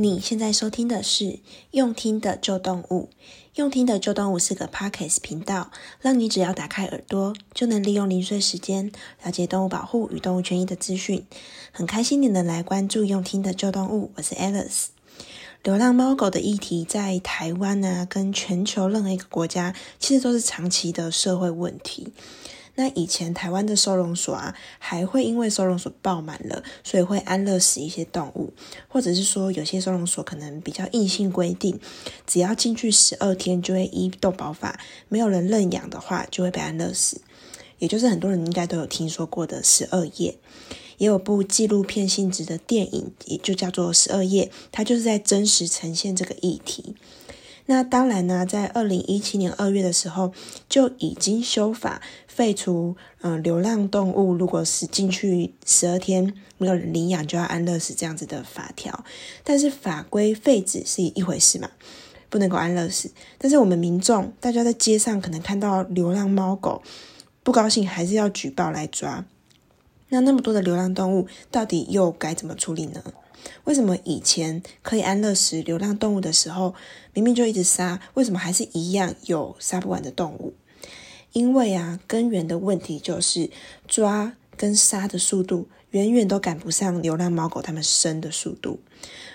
你现在收听的是用听的旧动物，用听的旧动物是个 Podcast 频道，让你只要打开耳朵，就能利用零碎时间了解动物保护与动物权益的资讯。很开心你能来关注用听的旧动物，我是 Alice。流浪猫狗的议题在台湾呢、啊，跟全球任何一个国家，其实都是长期的社会问题。那以前台湾的收容所啊，还会因为收容所爆满了，所以会安乐死一些动物，或者是说有些收容所可能比较硬性规定，只要进去十二天就会依动保法，没有人认养的话就会被安乐死，也就是很多人应该都有听说过的十二夜，也有部纪录片性质的电影，也就叫做十二夜，它就是在真实呈现这个议题。那当然呢，在二零一七年二月的时候就已经修法废除，嗯、流浪动物如果是进去十二天没有领养就要安乐死这样子的法条。但是法规废止是一回事嘛，不能够安乐死。但是我们民众大家在街上可能看到流浪猫狗，不高兴还是要举报来抓。那那么多的流浪动物，到底又该怎么处理呢？为什么以前可以安乐死流浪动物的时候，明明就一直杀，为什么还是一样有杀不完的动物？因为啊，根源的问题就是抓跟杀的速度远远都赶不上流浪猫狗它们生的速度。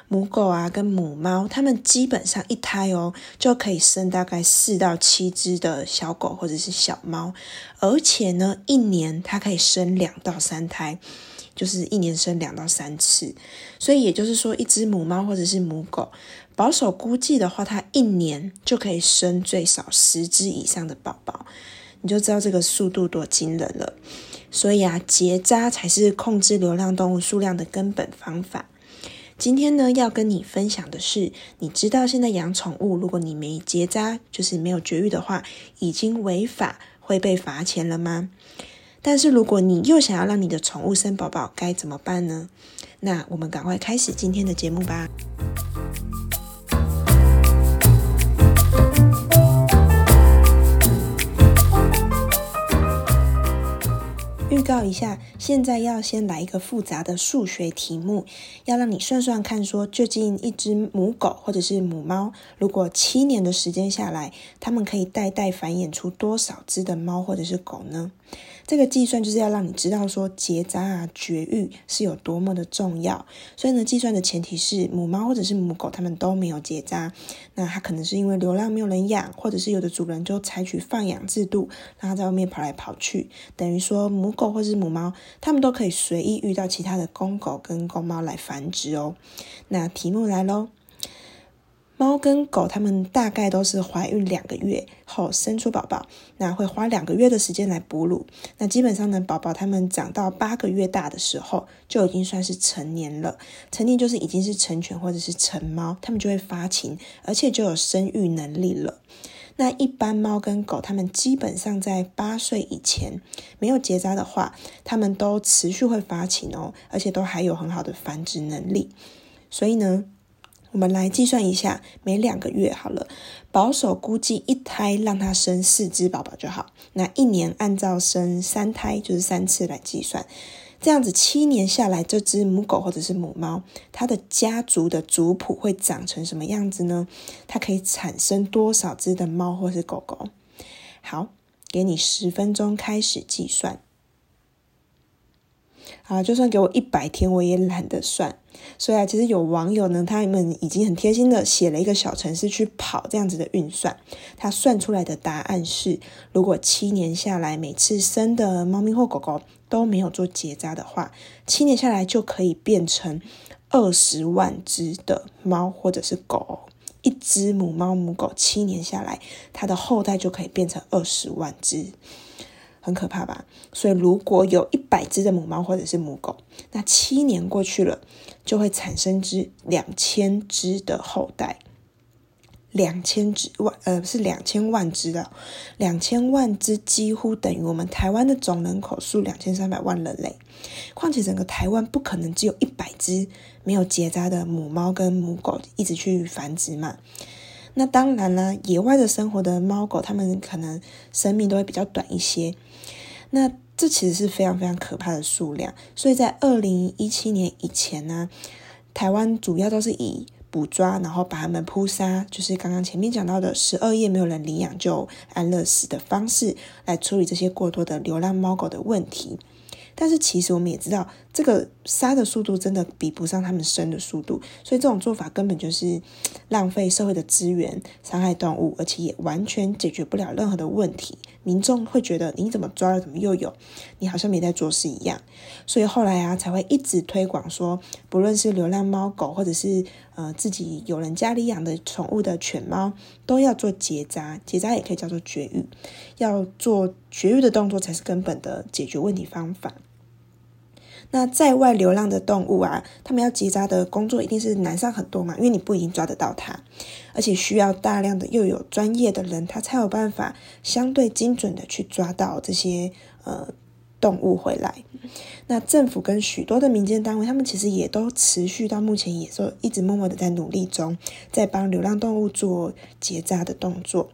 母狗啊跟母猫，它们基本上一胎哦就可以生大概四到七只的小狗或者是小猫，而且呢，一年它可以生两到三胎。就是一年生两到三次，所以也就是说，一只母猫或者是母狗，保守估计的话，它一年就可以生最少十只以上的宝宝，你就知道这个速度多惊人了。所以啊，结扎才是控制流浪动物数量的根本方法。今天呢，要跟你分享的是，你知道现在养宠物，如果你没结扎，就是没有绝育的话，已经违法会被罚钱了吗？但是如果你又想要让你的宠物生宝宝，该怎么办呢？那我们赶快开始今天的节目吧。预告一下，现在要先来一个复杂的数学题目，要让你算算看，说究竟一只母狗或者是母猫，如果七年的时间下来，它们可以代代繁衍出多少只的猫或者是狗呢？这个计算就是要让你知道说结扎啊、绝育是有多么的重要。所以呢，计算的前提是母猫或者是母狗它们都没有结扎，那它可能是因为流浪没有人养，或者是有的主人就采取放养制度，让它在外面跑来跑去，等于说母狗或是母猫它们都可以随意遇到其他的公狗跟公猫来繁殖哦。那题目来喽。猫跟狗，它们大概都是怀孕两个月后生出宝宝，那会花两个月的时间来哺乳。那基本上呢，宝宝它们长到八个月大的时候，就已经算是成年了。成年就是已经是成犬或者是成猫，它们就会发情，而且就有生育能力了。那一般猫跟狗，它们基本上在八岁以前没有结扎的话，它们都持续会发情哦，而且都还有很好的繁殖能力。所以呢，我们来计算一下，每两个月好了，保守估计一胎让它生四只宝宝就好。那一年按照生三胎，就是三次来计算，这样子七年下来，这只母狗或者是母猫，它的家族的族谱会长成什么样子呢？它可以产生多少只的猫或是狗狗？好，给你十分钟开始计算。啊，就算给我一百天，我也懒得算。所以啊，其实有网友呢，他们已经很贴心的写了一个小程式去跑这样子的运算。他算出来的答案是，如果七年下来，每次生的猫咪或狗狗都没有做结扎的话，七年下来就可以变成二十万只的猫或者是狗。一只母猫母狗，七年下来，它的后代就可以变成二十万只。很可怕吧？所以如果有一百只的母猫或者是母狗，那七年过去了，就会产生只两千只的后代，两千只万呃是两千万只的，两千万只几乎等于我们台湾的总人口数两千三百万人类。况且整个台湾不可能只有一百只没有结扎的母猫跟母狗一直去繁殖嘛。那当然啦，野外的生活的猫狗，它们可能生命都会比较短一些。那这其实是非常非常可怕的数量。所以在二零一七年以前呢，台湾主要都是以捕抓，然后把它们扑杀，就是刚刚前面讲到的十二夜没有人领养就安乐死的方式来处理这些过多的流浪猫狗的问题。但是其实我们也知道，这个杀的速度真的比不上他们生的速度，所以这种做法根本就是浪费社会的资源，伤害动物，而且也完全解决不了任何的问题。民众会觉得你怎么抓了怎么又有，你好像没在做事一样。所以后来啊，才会一直推广说，不论是流浪猫狗，或者是呃自己有人家里养的宠物的犬猫，都要做结扎，结扎也可以叫做绝育，要做绝育的动作才是根本的解决问题方法。那在外流浪的动物啊，他们要结扎的工作一定是难上很多嘛，因为你不一定抓得到它，而且需要大量的又有专业的人，他才有办法相对精准的去抓到这些呃动物回来。那政府跟许多的民间单位，他们其实也都持续到目前也都一直默默的在努力中，在帮流浪动物做结扎的动作。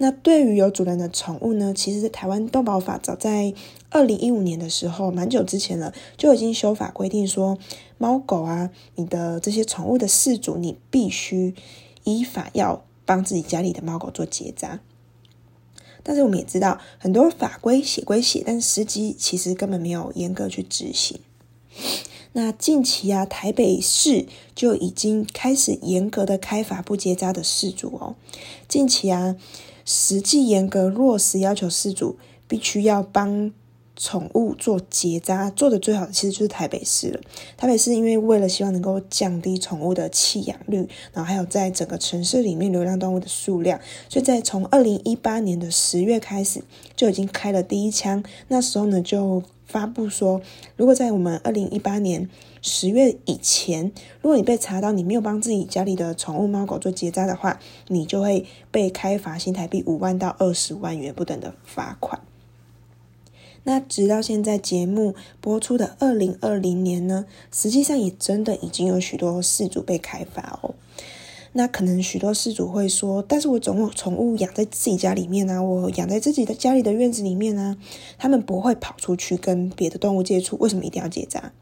那对于有主人的宠物呢，其实台湾动保法早在二零一五年的时候，蛮久之前了，就已经修法规定说，猫狗啊，你的这些宠物的饲主，你必须依法要帮自己家里的猫狗做结扎。但是我们也知道，很多法规写归写，但实际其实根本没有严格去执行。那近期啊，台北市就已经开始严格的开罚不结扎的饲主哦。近期啊。实际严格落实要求，事主必须要帮宠物做结扎，做的最好的其实就是台北市了。台北市因为为了希望能够降低宠物的弃养率，然后还有在整个城市里面流浪动物的数量，所以在从二零一八年的十月开始就已经开了第一枪。那时候呢，就发布说，如果在我们二零一八年。十月以前，如果你被查到你没有帮自己家里的宠物猫狗做结扎的话，你就会被开罚新台币五万到二十万元不等的罚款。那直到现在节目播出的二零二零年呢，实际上也真的已经有许多事主被开罚哦。那可能许多事主会说，但是我总有宠物养在自己家里面啊，我养在自己的家里的院子里面啊，他们不会跑出去跟别的动物接触，为什么一定要结扎？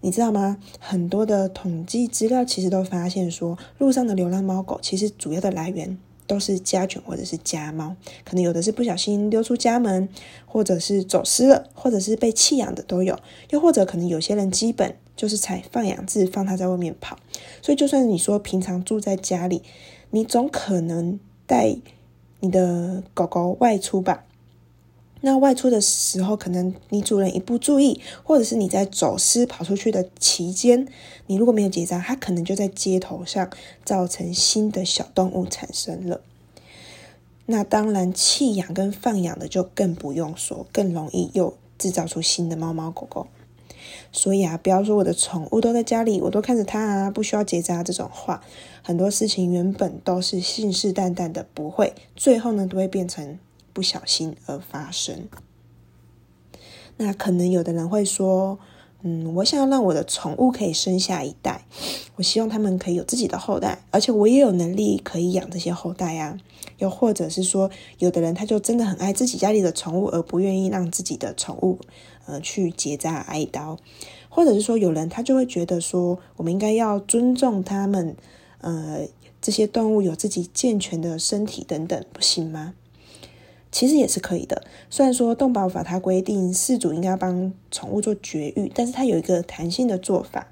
你知道吗？很多的统计资料其实都发现说，路上的流浪猫狗其实主要的来源都是家犬或者是家猫，可能有的是不小心溜出家门，或者是走失了，或者是被弃养的都有，又或者可能有些人基本就是采放养制，放它在外面跑。所以，就算你说平常住在家里，你总可能带你的狗狗外出吧。那外出的时候，可能你主人一不注意，或者是你在走失跑出去的期间，你如果没有结扎，它可能就在街头上造成新的小动物产生了。那当然，弃养跟放养的就更不用说，更容易又制造出新的猫猫狗狗。所以啊，不要说我的宠物都在家里，我都看着它啊，不需要结扎这种话。很多事情原本都是信誓旦旦的不会，最后呢都会变成。不小心而发生，那可能有的人会说，嗯，我想要让我的宠物可以生下一代，我希望他们可以有自己的后代，而且我也有能力可以养这些后代啊。又或者是说，有的人他就真的很爱自己家里的宠物，而不愿意让自己的宠物呃去结扎挨刀，或者是说，有人他就会觉得说，我们应该要尊重他们，呃，这些动物有自己健全的身体等等，不行吗？其实也是可以的。虽然说动保法它规定饲主应该帮宠物做绝育，但是它有一个弹性的做法，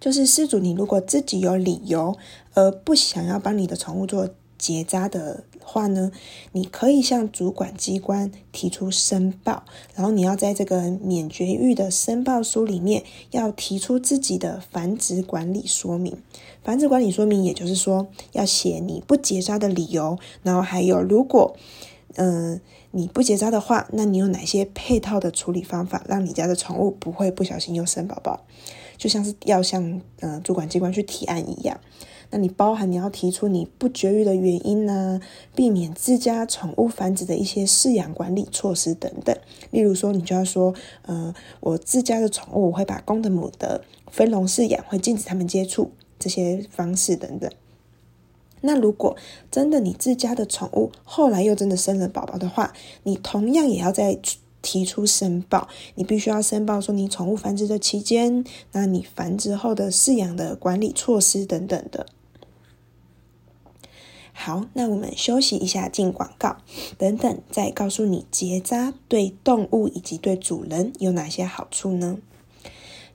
就是饲主你如果自己有理由而不想要帮你的宠物做结扎的话呢，你可以向主管机关提出申报，然后你要在这个免绝育的申报书里面要提出自己的繁殖管理说明。繁殖管理说明也就是说要写你不结扎的理由，然后还有如果嗯、呃、你不结扎的话，那你有哪些配套的处理方法，让你家的宠物不会不小心又生宝宝，就像是要向、呃、主管机关去提案一样。那你包含你要提出你不绝育的原因呢，避免自家宠物繁殖的一些饲养管理措施等等。例如说，你就要说，呃，我自家的宠物我会把公的母的分笼饲养，会禁止他们接触这些方式等等。那如果真的你自家的宠物后来又真的生了宝宝的话，你同样也要在提出申报，你必须要申报说你宠物繁殖的期间，那你繁殖后的饲养的管理措施等等的。好，那我们休息一下，进广告，等等再告诉你结扎对动物以及对主人有哪些好处呢？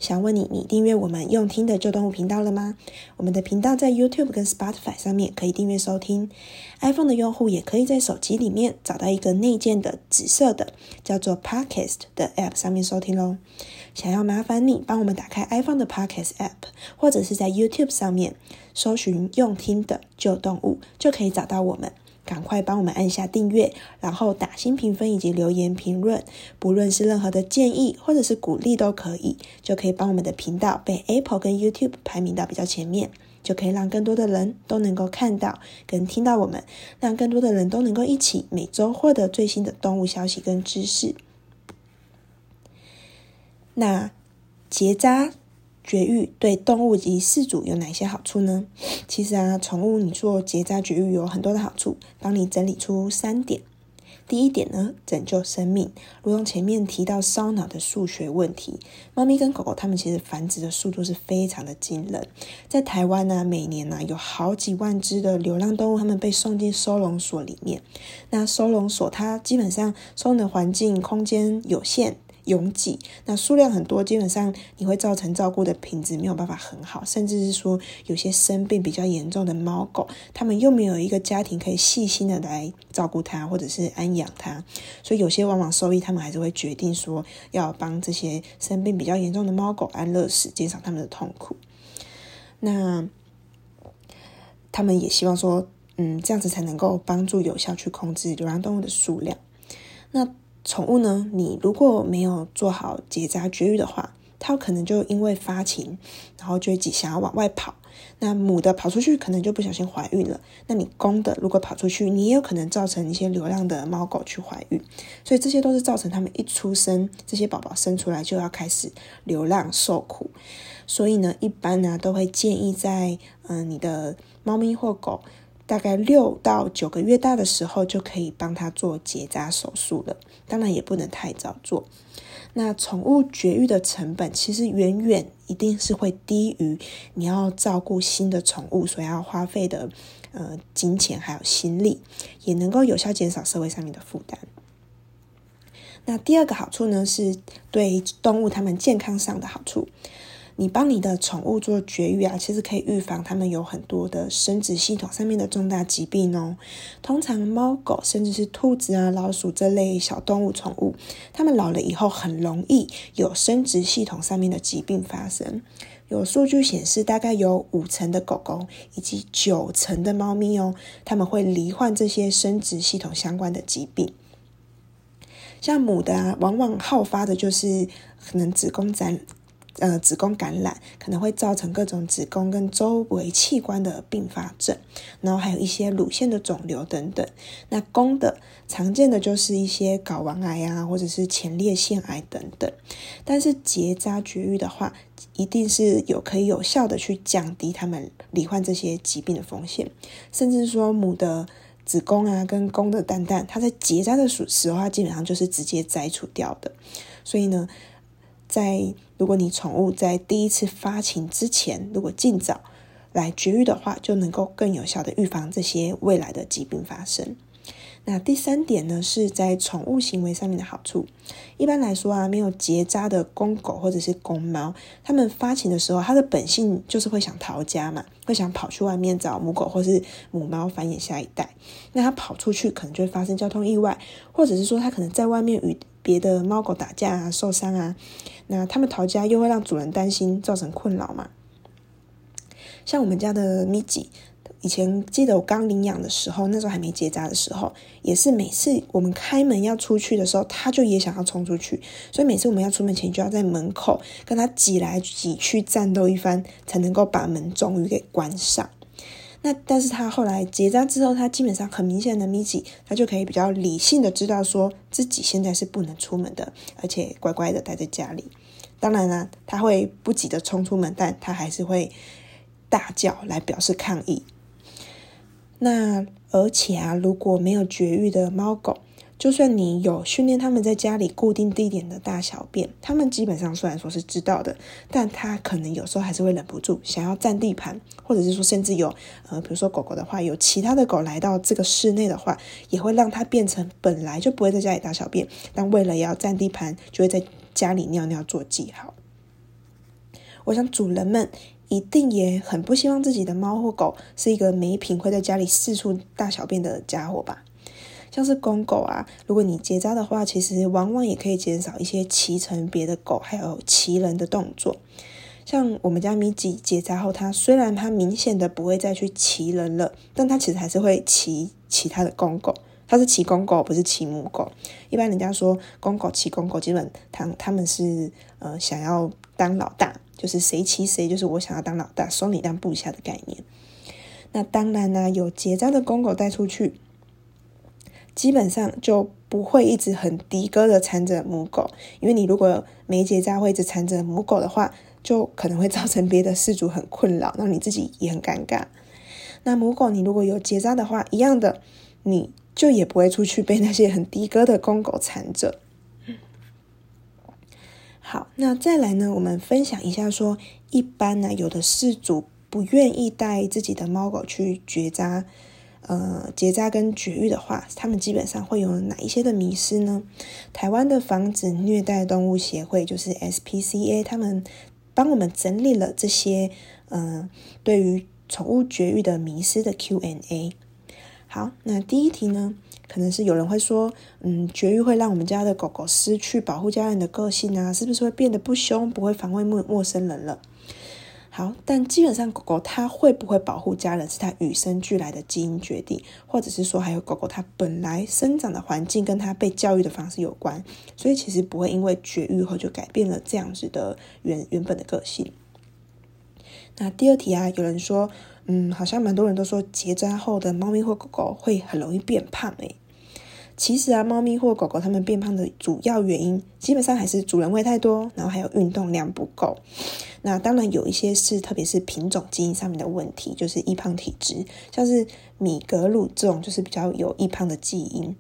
想问你，你订阅我们用听的旧动物频道了吗？我们的频道在 YouTube 跟 Spotify 上面可以订阅收听。iPhone 的用户也可以在手机里面找到一个内建的紫色的叫做 Podcast 的 App 上面收听喽。想要麻烦你帮我们打开 iPhone 的 Podcast App，或者是在 YouTube 上面搜寻用听的旧动物，就可以找到我们。赶快帮我们按下订阅，然后打新评分以及留言评论，不论是任何的建议或者是鼓励都可以，就可以帮我们的频道被 Apple 跟 YouTube 排名到比较前面，就可以让更多的人都能够看到跟听到我们，让更多的人都能够一起每周获得最新的动物消息跟知识。那结扎。绝育对动物及饲主有哪些好处呢？其实啊，宠物你做结扎绝育有很多的好处，帮你整理出三点。第一点呢，拯救生命，如同前面提到烧脑的数学问题，猫咪跟狗狗它们其实繁殖的速度是非常的惊人。在台湾呢，每年呢有好几万只的流浪动物，它们被送进收容所里面。那收容所它基本上收容的环境空间有限。拥挤，那数量很多，基本上你会造成照顾的品质没有办法很好，甚至是说有些生病比较严重的猫狗，他们又没有一个家庭可以细心的来照顾它，或者是安养它，所以有些往往兽医他们还是会决定说要帮这些生病比较严重的猫狗安乐死，减少他们的痛苦。那他们也希望说，嗯，这样子才能够帮助有效去控制流浪动物的数量。那宠物呢，你如果没有做好结扎绝育的话，它可能就因为发情，然后就会想要往外跑。那母的跑出去，可能就不小心怀孕了。那你公的如果跑出去，你也有可能造成一些流浪的猫狗去怀孕。所以这些都是造成他们一出生，这些宝宝生出来就要开始流浪受苦。所以呢，一般呢都会建议在嗯、你的猫咪或狗。大概六到九个月大的时候，就可以帮他做结扎手术了。当然也不能太早做。那宠物绝育的成本其实远远一定是会低于你要照顾新的宠物所要花费的呃金钱还有心力，也能够有效减少社会上面的负担。那第二个好处呢，是对动物它们健康上的好处。你帮你的宠物做绝育啊，其实可以预防它们有很多的生殖系统上面的重大疾病哦。通常猫狗甚至是兔子啊、老鼠这类小动物宠物，它们老了以后很容易有生殖系统上面的疾病发生。有数据显示，大概有五成的狗狗以及九成的猫咪哦，它们会罹患这些生殖系统相关的疾病。像母的啊，往往好发的就是可能子宫斩。呃，子宫感染可能会造成各种子宫跟周围器官的并发症，然后还有一些乳腺的肿瘤等等。那公的常见的就是一些睾丸癌啊，或者是前列腺癌等等。但是结扎绝育的话，一定是有可以有效的去降低他们罹患这些疾病的风险，甚至说母的子宫啊跟公的蛋蛋，它在结扎的时候，它基本上就是直接摘除掉的。所以呢，在如果你宠物在第一次发情之前，如果尽早来绝育的话，就能够更有效的预防这些未来的疾病发生。那第三点呢，是在宠物行为上面的好处。一般来说啊，没有结扎的公狗或者是公猫，它们发情的时候，它的本性就是会想逃家嘛，会想跑去外面找母狗或是母猫繁衍下一代。那它跑出去，可能就会发生交通意外，或者是说它可能在外面与别的猫狗打架啊，受伤啊，那他们逃家又会让主人担心，造成困扰嘛。像我们家的米吉，以前记得我刚领养的时候，那时候还没结扎的时候，也是每次我们开门要出去的时候，他就也想要冲出去，所以每次我们要出门前就要在门口跟他挤来挤去战斗一番，才能够把门终于给关上。那但是他后来结扎之后，他基本上很明显的米奇，他就可以比较理性的知道说自己现在是不能出门的，而且乖乖的待在家里。当然啦，他会不急的冲出门，但他还是会大叫来表示抗议。那而且啊，如果没有绝育的猫狗，就算你有训练他们在家里固定地点的大小便，他们基本上虽然说是知道的，但他可能有时候还是会忍不住想要占地盘，或者是说甚至有呃，比如说狗狗的话，有其他的狗来到这个室内的话，也会让它变成本来就不会在家里大小便，但为了要占地盘，就会在家里尿尿做记号。我想主人们一定也很不希望自己的猫或狗是一个没品会在家里四处大小便的家伙吧。像是公狗啊，如果你结扎的话，其实往往也可以减少一些骑乘别的狗还有骑人的动作。像我们家米吉结扎后，它虽然它明显的不会再去骑人了，但它其实还是会骑其他的公狗。它是骑公狗，不是骑母狗。一般人家说公狗骑公狗，基本他他们是呃想要当老大，就是谁骑谁，就是我想要当老大，收你当部下的概念。那当然呢，有结扎的公狗带出去。基本上就不会一直很的哥的缠着母狗，因为你如果没结扎会一直缠着母狗的话，就可能会造成别的事主很困扰，让你自己也很尴尬。那母狗你如果有结扎的话，一样的，你就也不会出去被那些很的哥的公狗缠着。好，那再来呢，我们分享一下说，一般呢，有的饲主不愿意带自己的猫狗去绝扎。呃，结扎跟绝育的话，他们基本上会有哪一些的迷失呢？台湾的防止虐待动物协会就是 SPCA，他们帮我们整理了这些呃对于宠物绝育的迷失的 Q N A。好，那第一题呢，可能是有人会说，嗯，绝育会让我们家的狗狗失去保护家人的个性啊，是不是会变得不凶，不会防卫陌陌生人了？好，但基本上狗狗它会不会保护家人，是它与生俱来的基因决定，或者是说还有狗狗它本来生长的环境跟它被教育的方式有关，所以其实不会因为绝育后就改变了这样子的原原本的个性。那第二题啊，有人说，嗯，好像蛮多人都说结扎后的猫咪或狗狗会很容易变胖诶。其实啊，猫咪或狗狗它们变胖的主要原因，基本上还是主人喂太多，然后还有运动量不够。那当然有一些是，特别是品种基因上面的问题，就是易胖体质，像是米格鲁这种，就是比较有易胖的基因。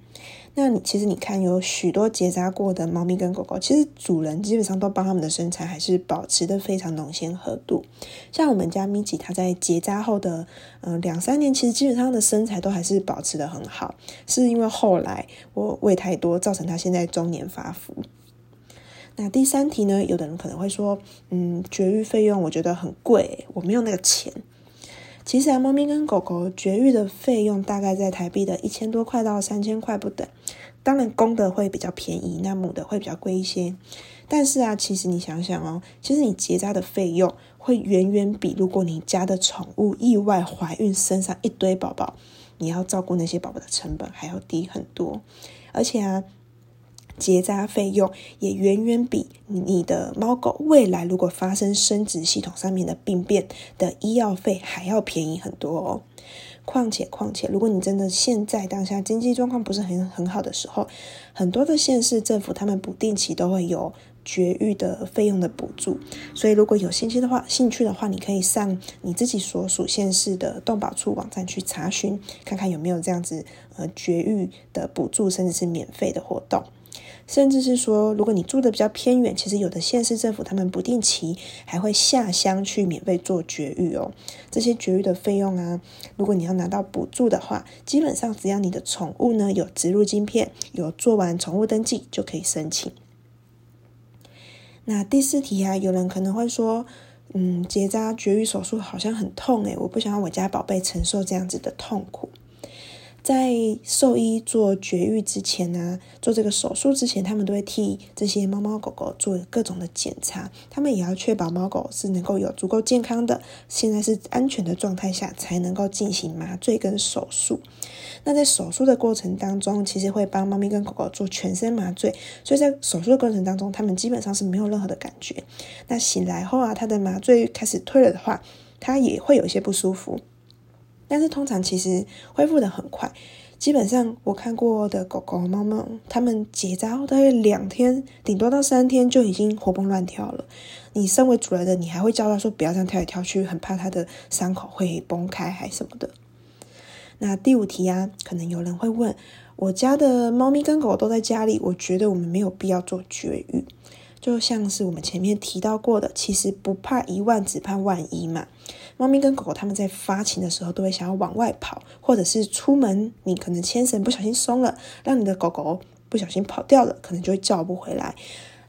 那你其实你看，有许多结扎过的猫咪跟狗狗，其实主人基本上都帮他们的身材还是保持得非常浓纤合度。像我们家咪吉，它在结扎后的嗯两三年，其实基本上的身材都还是保持得很好，是因为后来我喂太多，造成它现在中年发福。那第三题呢，有的人可能会说，嗯，绝育费用我觉得很贵，我没有那个钱。其实啊，猫咪跟狗狗绝育的费用大概在台币的一千多块到三千块不等。当然，公的会比较便宜，那母的会比较贵一些。但是啊，其实你想想哦，其实你结扎的费用会远远比如果你家的宠物意外怀孕生上一堆宝宝，你要照顾那些宝宝的成本还要低很多。而且啊。结扎费用也远远比你的猫狗未来如果发生生殖系统上面的病变的医药费还要便宜很多哦。况且况且，如果你真的现在当下经济状况不是很很好的时候，很多的县市政府他们不定期都会有绝育的费用的补助。所以如果有兴趣的话，兴趣的话，你可以上你自己所属县市的动保处网站去查询，看看有没有这样子呃绝育的补助，甚至是免费的活动。甚至是说，如果你住的比较偏远，其实有的县市政府他们不定期还会下乡去免费做绝育哦。这些绝育的费用啊，如果你要拿到补助的话，基本上只要你的宠物呢有植入晶片，有做完宠物登记就可以申请。那第四题啊，有人可能会说，嗯，结扎绝育手术好像很痛诶，我不想让我家宝贝承受这样子的痛苦。在兽医做绝育之前呢，做这个手术之前，他们都会替这些猫猫狗狗做各种的检查，他们也要确保猫狗是能够有足够健康的，现在是安全的状态下，才能够进行麻醉跟手术。那在手术的过程当中，其实会帮猫咪跟狗狗做全身麻醉，所以在手术的过程当中，他们基本上是没有任何的感觉。那醒来后啊，它的麻醉开始退了的话，它也会有一些不舒服。但是通常其实恢复得很快，基本上我看过的狗狗、猫猫，它们结扎后大约两天，顶多到三天就已经活蹦乱跳了。你身为主人的，你还会教它说不要这样跳来跳去，很怕它的伤口会崩开还什么的。那第五题啊，可能有人会问，我家的猫咪跟狗都在家里，我觉得我们没有必要做绝育。就像是我们前面提到过的，其实不怕一万，只怕万一嘛。猫咪跟狗狗它们在发情的时候，都会想要往外跑，或者是出门，你可能牵绳不小心松了，让你的狗狗不小心跑掉了，可能就会叫不回来。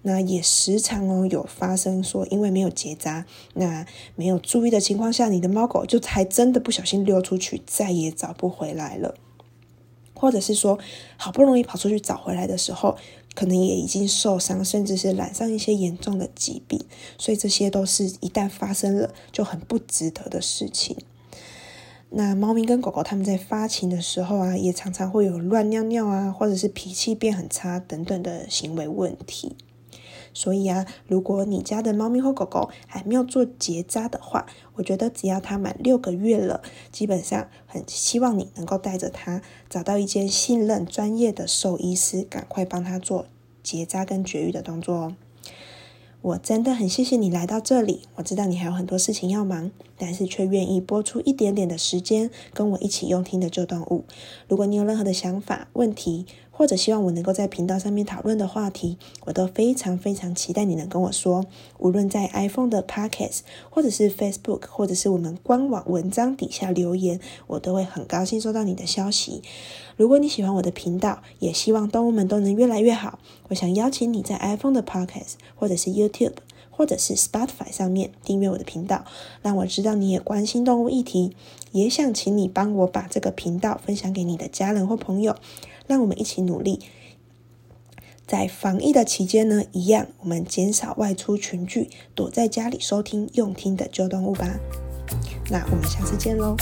那也时常哦有发生说，因为没有结扎，那没有注意的情况下，你的猫狗就才真的不小心溜出去，再也找不回来了。或者是说，好不容易跑出去找回来的时候，可能也已经受伤，甚至是染上一些严重的疾病，所以这些都是一旦发生了就很不值得的事情。那猫咪跟狗狗它们在发情的时候啊，也常常会有乱尿尿啊，或者是脾气变很差等等的行为问题。所以啊，如果你家的猫咪或狗狗还没有做结扎的话，我觉得只要它满六个月了，基本上很希望你能够带着它找到一间信任、专业的兽医师，赶快帮它做结扎跟绝育的动作哦。我真的很谢谢你来到这里，我知道你还有很多事情要忙，但是却愿意拨出一点点的时间跟我一起用听的旧动物。如果你有任何的想法、问题，或者希望我能够在频道上面讨论的话题，我都非常非常期待你能跟我说。无论在 iPhone 的 Podcast，或者是 Facebook，或者是我们官网文章底下留言，我都会很高兴收到你的消息。如果你喜欢我的频道，也希望动物们都能越来越好，我想邀请你在 iPhone 的 Podcast，或者是 YouTube，或者是 Spotify 上面订阅我的频道，让我知道你也关心动物议题。也想请你帮我把这个频道分享给你的家人或朋友。让我们一起努力，在防疫的期间呢，一样我们减少外出群聚，躲在家里收听用听的旧动物吧。那我们下次见喽。